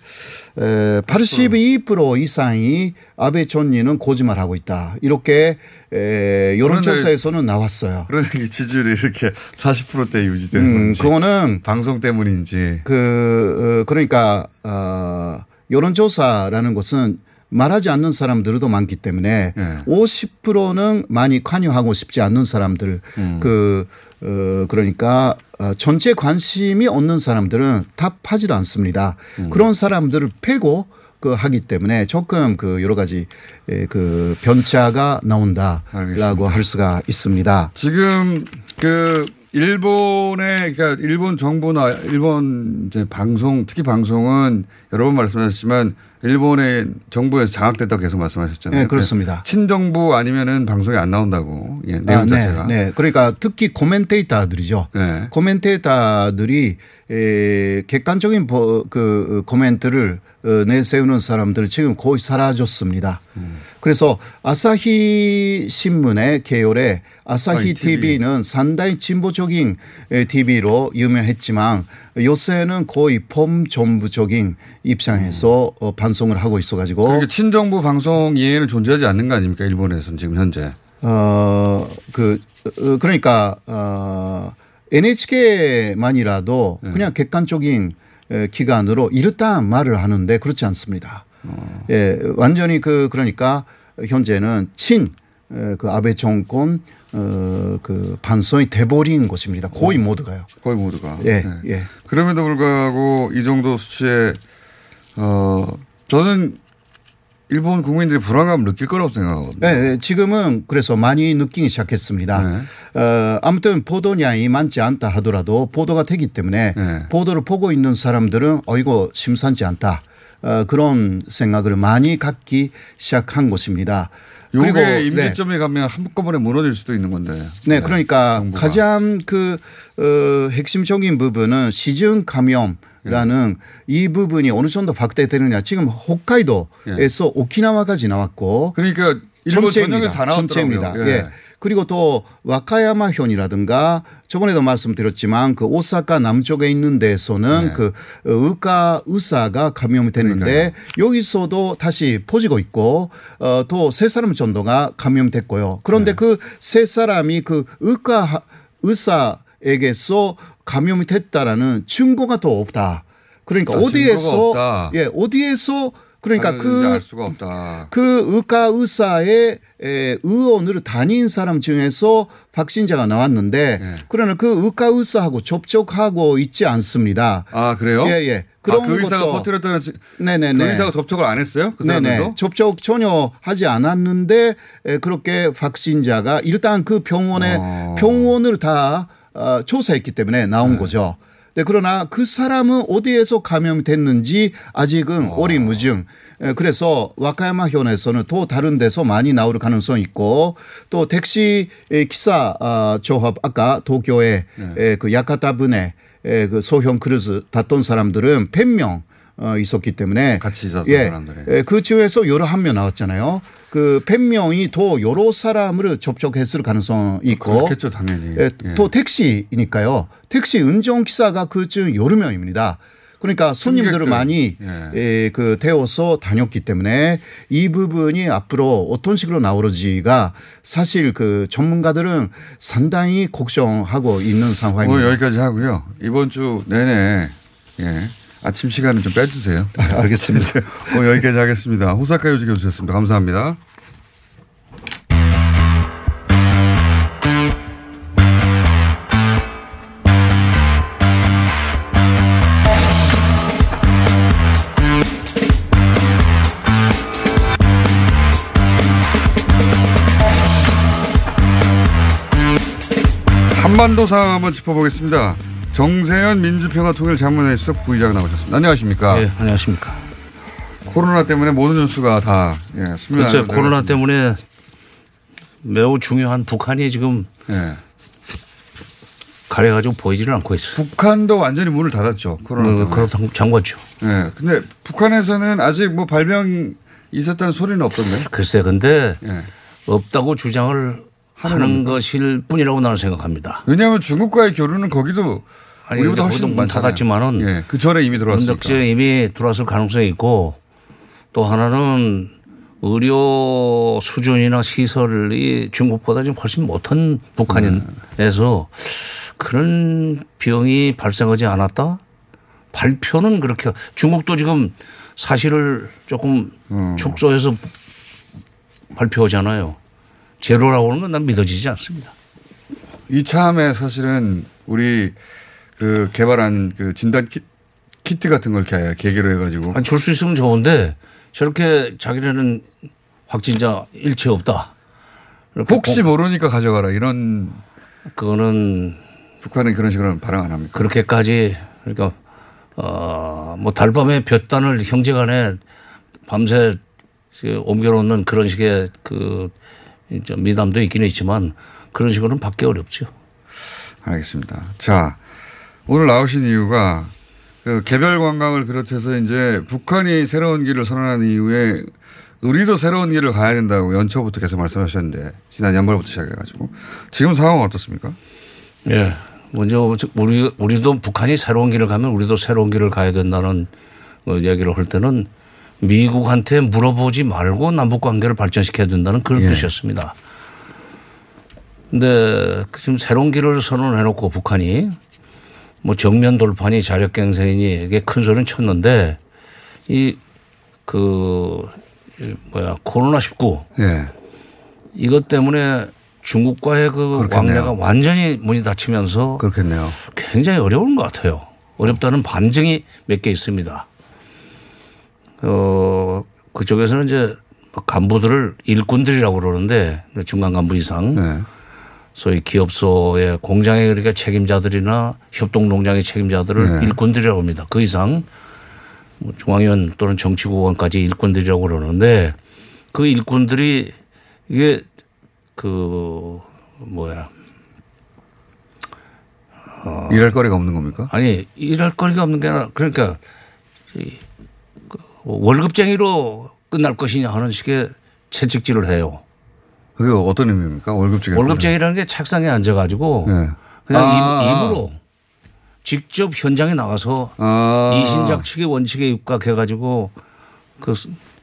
에, 82% 이상이 아베 총리는 거짓말하고 있다. 이렇게, 에, 여론조사에서는 나왔어요. 그런데 이 지지율이 이렇게 40%대 유지되는 음, 건지 그거는 방송 때문인지 그 어, 그러니까 어, 여론조사라는 것은 말하지 않는 사람들도 많기 때문에 예. 50%는 많이 관여하고 싶지 않는 사람들 음. 그 어, 그러니까 어, 전체 관심이 없는 사람들은 답하지도 않습니다. 음. 그런 사람들을 패고 그 하기 때문에 조금 그 여러 가지 에, 그 변차가 나온다라고 할 수가 있습니다. 지금 그 일본의 그러니까 일본 정부나 일본 이제 방송 특히 방송은 여러 번 말씀하셨지만 일본의 정부에서 장악됐다고 계속 말씀하셨잖아요. 네, 그렇습니다. 친정부 아니면은 방송에 안 나온다고 예, 내용 아, 네, 자체가. 네. 그러니까 특히 코멘테이터들이죠. 네. 코멘테이터들이 에, 객관적인 보, 그 코멘트를 어, 내세우는 사람들 지금 거의 사라졌습니다. 음. 그래서 아사히 신문의 계열의 아사히 TV. TV는 상당히 진보적인 에, TV로 유명했지만 요새는 거의 폼정부적인 입장에서 어, 방송을 하고 있어가지고 그러니까 친정부 방송 이해는 존재하지 않는 거 아닙니까 일본에서는 지금 현재. 어, 그, 어, 그러니까, 어, NHK만이라도 네. 그냥 객관적인 에, 기관으로 이렇다 말을 하는데 그렇지 않습니다. 어. 예, 완전히 그, 그러니까 현재는 친, 에, 그 아베 정권, 어, 그 반성이 돼버린 곳입니다. 거의 모두가요. 거의 모두가. 예, 네. 예. 그럼에도 불구하고 이 정도 수치에 어 저는 일본 국민들이 불안감을 느낄 거라고 생각하거든요. 네, 네, 지금은 그래서 많이 느끼기 시작했습니다. 네. 어, 아무튼 보도량이 많지 않다 하더라도 보도가 되기 때문에 네. 보도를 보고 있는 사람들은 어 이거 심상치 않다. 어, 그런 생각을 많이 갖기 시작한 것입니다. 요게 네. 임계점에 가면 한꺼번에 무너질 수도 있는 건데. 네, 그러니까 정부가. 가장 그 어, 핵심적인 부분은 시중 감염 라는 이 부분이 어느 정도 확대되느냐. 지금 홋카이도에서 오키나와까지 나왔고 그러니까 일본 전역에서 다. 전체입니다. 예. 예. 그리고 또 와카야마현이라든가 저번에도 말씀드렸지만 그 오사카 남쪽에 있는 데에서는 네. 그 의과 의사가 감염이 됐는데 여기서도 다시 퍼지고 있고 어, 또 세 사람 정도가 감염됐고요. 그런데 네. 그세 사람이 그 하- 의사 에게서 감염이 됐다라는 증거가 또 없다. 그러니까 아, 어디에서 없다. 예 어디에서 그러니까 다른지 그. 그 의과 의사의 에, 의원으로 다닌 사람 중에서 확진자가 나왔는데 네. 그러나 그 의과 의사하고 접촉하고 있지 않습니다. 아 그래요? 예, 예. 그런 아, 그 의사가 퍼뜨렸다는 지- 네네네. 그 의사가 접촉을 안 했어요? 그 네네. 사람들도? 접촉 전혀 하지 않았는데 에, 그렇게 확진자가 일단 그 병원에 어. 병원을 다 어, 조사했기 때문에 나온 거죠. 네, 그러나 그 사람은 어디에서 감염이 됐는지 아직은 어리무중. 에, 그래서 와카야마현에서는 또 다른 데서 많이 나올 가능성이 있고 또 택시 에, 기사 아, 조합 아까 도쿄에 에, 그 야카타분에 에, 그 소형 크루즈 탔던 사람들은 100명 어, 있었기 때문에 같이 있었던 예, 사람들이. 예, 그 중에서 여러 한 명 나왔잖아요. 그 100명이 더 여러 사람을 접촉했을 가능성이 있고 그렇겠죠 당연히. 예, 예. 또 택시니까요. 택시 운전 기사가 그중 여러 명입니다. 그러니까 손님들을 승객들. 많이 예. 에, 그 태워서 다녔기 때문에 이 부분이 앞으로 어떤 식으로 나오는지가 사실 그 전문가들은 상당히 걱정하고 있는 상황입니다. 오늘 여기까지 하고요. 이번 주 내내 예. 아침 시간은 좀 빼주세요. 알겠습니다. 오늘 여기까지 하겠습니다. 호사카 요지 교수였습니다. 감사합니다. 한반도 상황 한번 짚어보겠습니다. 정세현 민주평화통일자문회 수석 부의장 나오셨습니다. 안녕하십니까? 네, 안녕하십니까. 코로나 때문에 모든 뉴스가 다 예, 수면 그렇죠. 코로나. 때문에 매우 중요한 북한이 지금 예. 가려가지고 보이지를 않고 있어요. 북한도 완전히 문을 닫았죠. 코로나 어, 때문에. 그렇다 잠궜죠. 예. 근데 북한에서는 아직 뭐 발병 있었다는 소리는 없던데. 글쎄, 근데 예. 없다고 주장을 하는 겁니까? 것일 뿐이라고 나는 생각합니다. 왜냐하면 중국과의 교류는 거기도 아니, 우리보다 훨씬. 닫았지만은 예. 그 전에 이미 들어왔으니까. 문덕지에 이미 들어왔을 가능성이 있고 또 하나는 의료 수준이나 시설이 중국보다 좀 훨씬 못한 북한에서 그런 병이 발생하지 않았다? 발표는 그렇게 중국도 지금 사실을 조금 음. 축소해서 발표하잖아요. 제로라고 하는 건 난 믿어지지 않습니다. 이참에 사실은 우리 그 개발한 그 진단 키, 키트 같은 걸 개- 계기로 해가지고 줄수 있으면 좋은데 저렇게 자기네는 확진자 일체 없다. 혹시 공- 모르니까 가져가라 이런 그거는 북한은 그런 식으로 발언 안 합니까? 그렇게까지 그러니까 어뭐 달밤에 볕단을 형제간에 밤새 그 옮겨놓는 그런 식의 그 미담도 있기는 있지만 그런 식으로는 받기 어렵죠. 알겠습니다. 자, 오늘 나오신 이유가 그 개별 관광을 비롯해서 이제 북한이 새로운 길을 선언한 이후에 우리도 새로운 길을 가야 된다고 연초부터 계속 말씀하셨는데 지난 연말부터 시작해가지고 지금 상황은 어떻습니까? 예. 먼저 우리 우리도 북한이 새로운 길을 가면 우리도 새로운 길을 가야 된다는 어, 얘기를 할 때는 미국한테 물어보지 말고 남북 관계를 발전시켜야 된다는 그런 예. 뜻이었습니다. 근데 지금 새로운 길을 선언해 놓고 북한이 뭐 정면 돌파니 자력갱생이니 이게 큰 소리는 쳤는데 이 그 뭐야 코로나 19 예. 이것 때문에 중국과의 그 그렇겠네요. 왕래가 완전히 문이 닫히면서 그렇겠네요. 굉장히 어려운 것 같아요. 어렵다는 반증이 몇 개 있습니다. 어, 그쪽에서는 이제 간부들을 일꾼들이라고 그러는데 중간 간부 이상 네. 소위 기업소의 공장의 그러니까 책임자들이나 협동농장의 책임자들을 네. 일꾼들이라고 합니다. 그 이상 뭐 중앙위원 또는 정치국원까지 일꾼들이라고 그러는데 그 일꾼들이 이게 그 뭐야 어. 일할 거리가 없는 겁니까? 아니 일할 거리가 없는 게 아니라 그러니까 이그 월급쟁이로 끝날 것이냐 하는 식의 채찍질을 해요. 그게 어떤 의미입니까? 월급쟁이. 월급쟁이라는 게 책상에 앉아가지고 네. 그냥 아. 입, 입으로 직접 현장에 나가서 아. 이신작 측의 원칙에 입각해가지고 그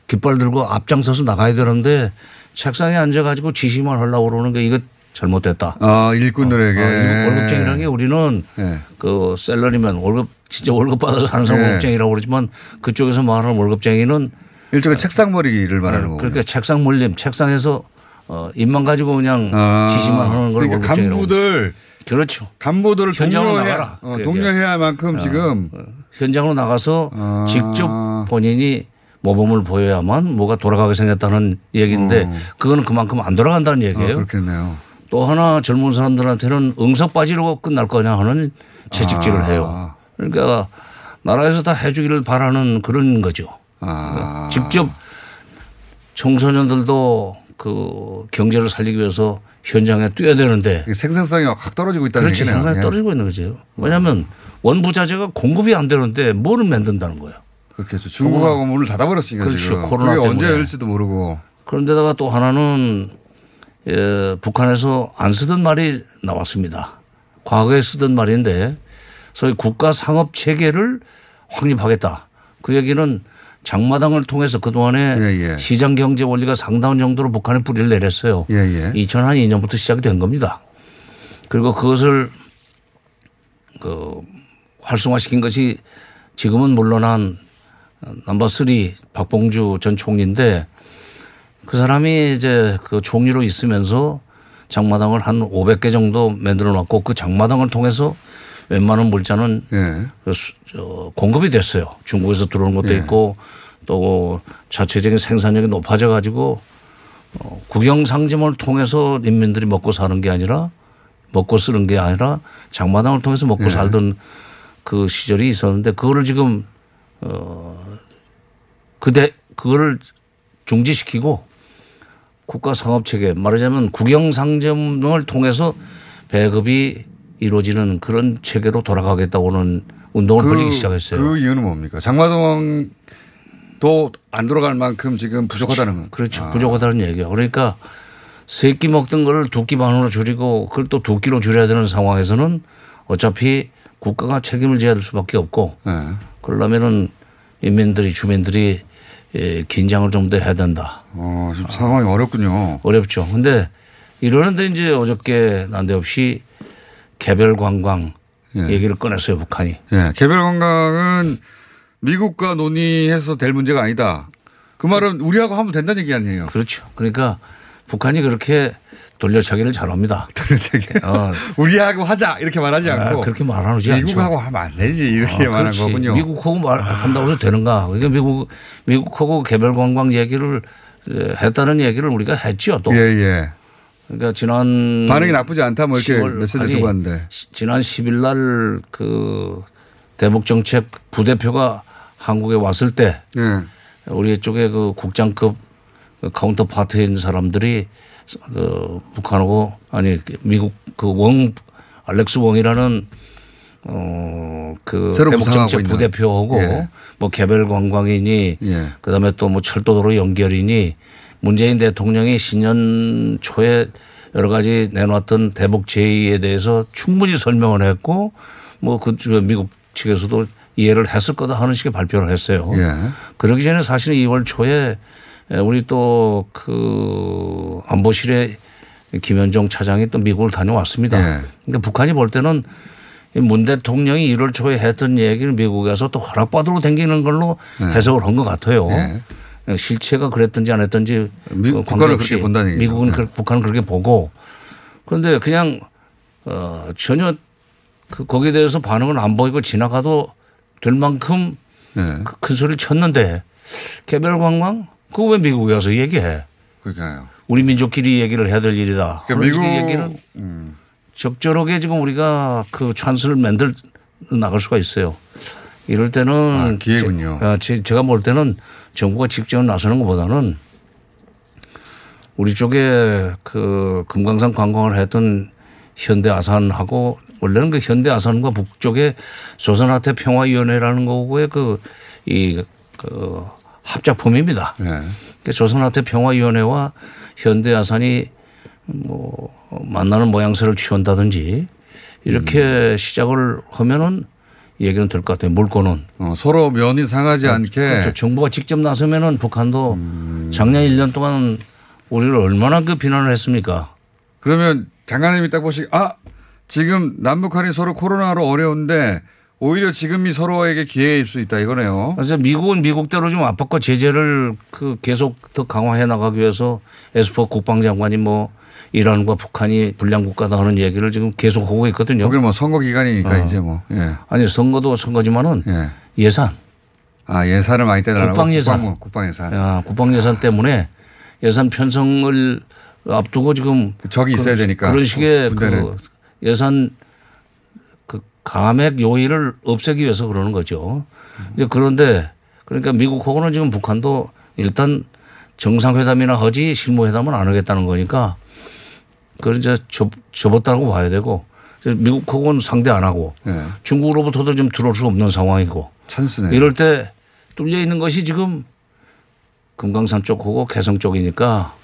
깃발 들고 앞장서서 나가야 되는데 책상에 앉아가지고 지시만 하려고 그러는 게 이거 잘못됐다. 아, 일꾼들에게. 어, 이거 월급쟁이라는 게 우리는 네. 그 셀러리면 월급 진짜 월급 받아서 하는 사람 네. 월급쟁이라고 그러지만 그쪽에서 말하는 월급쟁이는 일종의 책상 머리를 말하는 거고. 그러니까 책상 몰림, 책상에서 어 입만 가지고 그냥 아. 지시만 하는 걸 그러니까. 간부들 그렇죠. 간부들을 현장으로 독려해야 나가라. 어. 독려해야 만큼 어, 지금 어, 현장으로 나가서 아. 직접 본인이 모범을 보여야만 뭐가 돌아가게 생겼다는 얘기인데 어. 그거는 그만큼 안 돌아간다는 아, 얘기예요. 그렇겠네요. 또 하나 젊은 사람들한테는 응석 빠지로 끝날 거냐 하는 채찍질을 아. 해요. 그러니까 나라에서 다 해주기를 바라는 그런 거죠. 아. 직접 청소년들도 그 경제를 살리기 위해서 현장에 뛰어야 되는데 생산성이 확 떨어지고 있다는 그렇지 얘기네요. 생산이 예. 떨어지고 있는 거죠. 왜냐하면 원부자재가 공급이 안 되는데 뭐를 만든다는 거예요. 그렇겠죠. 중국하고 문을 닫아버렸으니까 그렇죠. 지금. 코로나 그게 언제 때문에. 열릴지도 모르고. 그런데다가 또 하나는 예, 북한에서 안 쓰던 말이 나왔습니다. 과거에 쓰던 말인데 소위 국가 상업 체계를 확립하겠다. 그 얘기는 장마당을 통해서 그동안에 시장 경제 원리가 상당한 정도로 북한에 뿌리를 내렸어요. 예, 예. 2002년부터 시작이 된 겁니다. 그리고 그것을 그 활성화시킨 것이 지금은 물러난 number three 박봉주 전 총리인데 그 사람이 이제 그 총리로 있으면서 장마당을 한 500개 정도 만들어 놨고 그 장마당을 통해서 웬만한 물자는 그 수- 저 공급이 됐어요. 중국에서 들어오는 것도 예. 있고 또 자체적인 생산력이 높아져 가지고 어, 국영 상점을 통해서 인민들이 먹고 사는 게 아니라 먹고 쓰는 게 아니라 장마당을 통해서 먹고 예. 살던 그 시절이 있었는데 그거를 지금 어 그대 그거를 중지시키고 국가 상업 체계 말하자면 국영 상점을 통해서 배급이 이루어지는 그런 체계로 돌아가겠다고는 운동을 벌이기 시작했어요. 그 이유는 뭡니까? 장마동도 안 돌아갈 만큼 지금 부족하다는 건. 그렇죠. 부족하다는 얘기야. 그러니까 세 끼 먹던 거를 두 끼 반으로 줄이고 그걸 또 두 끼로 줄여야 되는 상황에서는 어차피 국가가 책임을 져야 될 수밖에 없고 네. 그러려면은 인민들이 주민들이 예, 긴장을 좀 더 해야 된다. 어, 지금 상황이 어렵군요. 어렵죠. 근데 이러는데 이제 어저께 난데없이 개별 관광 얘기를 꺼냈어요 북한이. 예, 개별 관광은 미국과 논의해서 될 문제가 아니다. 그 말은 우리하고 하면 된다는 얘기 아니에요. 그렇죠. 그러니까 북한이 그렇게 돌려차기를 잘합니다. 돌려차기. 어. 우리하고 하자 이렇게 말하지 아, 않고 그렇게 말하지 않죠. 미국하고 하면 안 되지 이렇게 아, 말한 그렇지. 거군요. 미국하고 말한다고 해서 되는가? 그러니까 미국 미국하고 개별 관광 얘기를 에, 했다는 얘기를 우리가 했죠. 또. 예, 예. 그러니까 지난 반응이 나쁘지 않다 뭐 이렇게 10월 메시지 주고 왔는데. 시- 지난 10일 날 그 대북 정책 부대표가 한국에 왔을 때 예. 우리 쪽에 그 국장급 그 counterpart인 사람들이 그 북한하고 아니 그 미국 그 웡 알렉스 웡이라는 어그 새로 대북 구상하고 정책 있는. 부대표하고 예. 뭐 개별 관광이니 예. 그다음에 또 뭐 철도도로 연결이니 문재인 대통령이 신년 초에 여러 가지 내놨던 대북 제의에 대해서 충분히 설명을 했고 뭐 그 미국 측에서도 이해를 했을 거다 하는 식의 발표를 했어요. 예. 그러기 전에 사실은 2월 초에 우리 또 그 안보실에 김현종 차장이 또 미국을 다녀왔습니다. 예. 그러니까 북한이 볼 때는 이문 대통령이 1월 초에 했던 얘기를 미국에서 또 허락받으러 댕기는 걸로 예. 해석을 한 것 같아요. 예. 실체가 그랬든지 안 했든지 미- 그 북한은 관계없이 그렇게 본다는 얘기죠. 미국은 예. 그- 북한은 그렇게 보고 그런데 그냥 어 전혀 그 거기에 대해서 반응을 안 보이고 지나가도 될 만큼 예. 그- 큰 소리를 쳤는데 개별 관광 그거 왜 미국에 가서 얘기해? 그러니까요. 우리 민족끼리 얘기를 해야 될 일이다. 그러니까 미국- 얘기는 음. 적절하게 지금 우리가 그 찬스를 만들 나갈 수가 있어요. 이럴 때는 아, 기회군요. 제, 아, 제- 제가 볼 때는 정부가 직접 나서는 것보다는 우리 쪽에 그 금강산 관광을 했던 현대 아산하고 원래는 그 현대 아산과 북쪽에 조선하태 평화위원회라는 거고의 그이 그 합작품입니다. 예. 그 조선하태 평화위원회와 현대 아산이 뭐 만나는 모양새를 취한다든지 이렇게 음. 시작을 하면은 얘기는 될 것 같아요. 물고는 어, 서로 면이 상하지 않게 그렇죠. 정부가 직접 나서면은 북한도 음. 작년 1년 동안 우리를 얼마나 그 비난을 했습니까? 그러면 장관님이 딱 보시 아 지금 남북한이 서로 코로나로 어려운데 오히려 지금이 서로에게 기회일 수 있다 이거네요. 그래서 미국은 미국대로 좀 압박과 제재를 그 계속 더 강화해 나가기 위해서 에스퍼 국방장관이 뭐 이란과 북한이 불량 국가다 하는 얘기를 지금 계속 하고 있거든요. 거기는 뭐 선거 기간이니까 어. 이제 뭐 예. 아니 선거도 선거지만은 예 산. 아 예산을 많이 떼달라고 국방 예산. 국방, 국방 예산. 아, 국방 예산 때문에 예산 편성을 앞두고 지금 적이 있어야 그런- 되니까. 그런 식의 그. 예산 그 감액 요인을 없애기 위해서 그러는 거죠. 이제 그런데 그러니까 미국하고는 지금 북한도 일단 정상회담이나 하지 실무회담은 안 하겠다는 거니까 그걸 이제 접, 접었다고 봐야 되고 미국하고는 상대 안 하고 예. 중국으로부터도 좀 들어올 수 없는 상황이고 찬스네. 이럴 때 뚫려 있는 것이 지금 금강산 쪽하고 개성 쪽이니까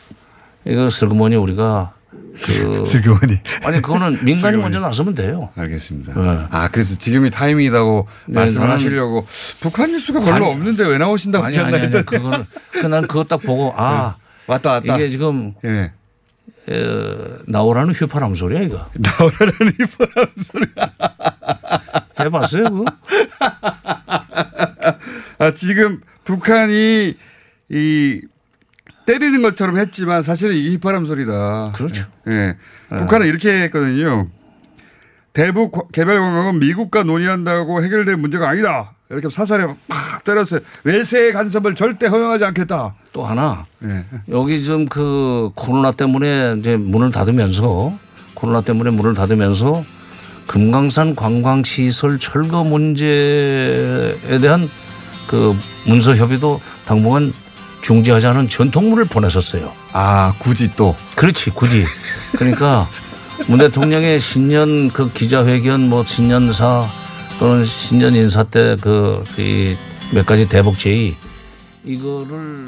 이거 슬그머니 우리가 그 슬그머니. 아니 그거는 민간이. 먼저 나서면 돼요. 알겠습니다. 네. 아 그래서 지금이 타이밍이라고 네, 말씀을 나는- 하시려고 북한 뉴스가 별로 아니, 없는데 왜 나오신다고 하셨나 했더니 그거는 그난 그거 딱 보고 아 왔다 왔다. 이게 지금 예. 어, 나오라는 휘파람 소리야 이거. 나오라는 휘파람 소리야. 해봤어요 그거? 아, 지금 북한이 이 때리는 것처럼 했지만 사실은 이게 휘파람 소리다. 그렇죠. 예. 북한은 이렇게 했거든요. 대북 과- 개발 공약은 미국과 논의한다고 해결될 문제가 아니다. 이렇게 사살에 팍 때렸어요. 외세 간섭을 절대 허용하지 않겠다. 또 하나 예. 여기 좀그 코로나 때문에 이제 문을 닫으면서 코로나 때문에 문을 닫으면서 금강산 관광시설 철거 문제에 대한 그 문서 협의도 당분간 중지하자는 전통문을 보냈었어요. 아 굳이 또 그렇지 굳이 그러니까 문 대통령의 신년 그 기자회견 뭐 신년사 또는 신년 인사 때 그 몇 가지 대북 제의 이거를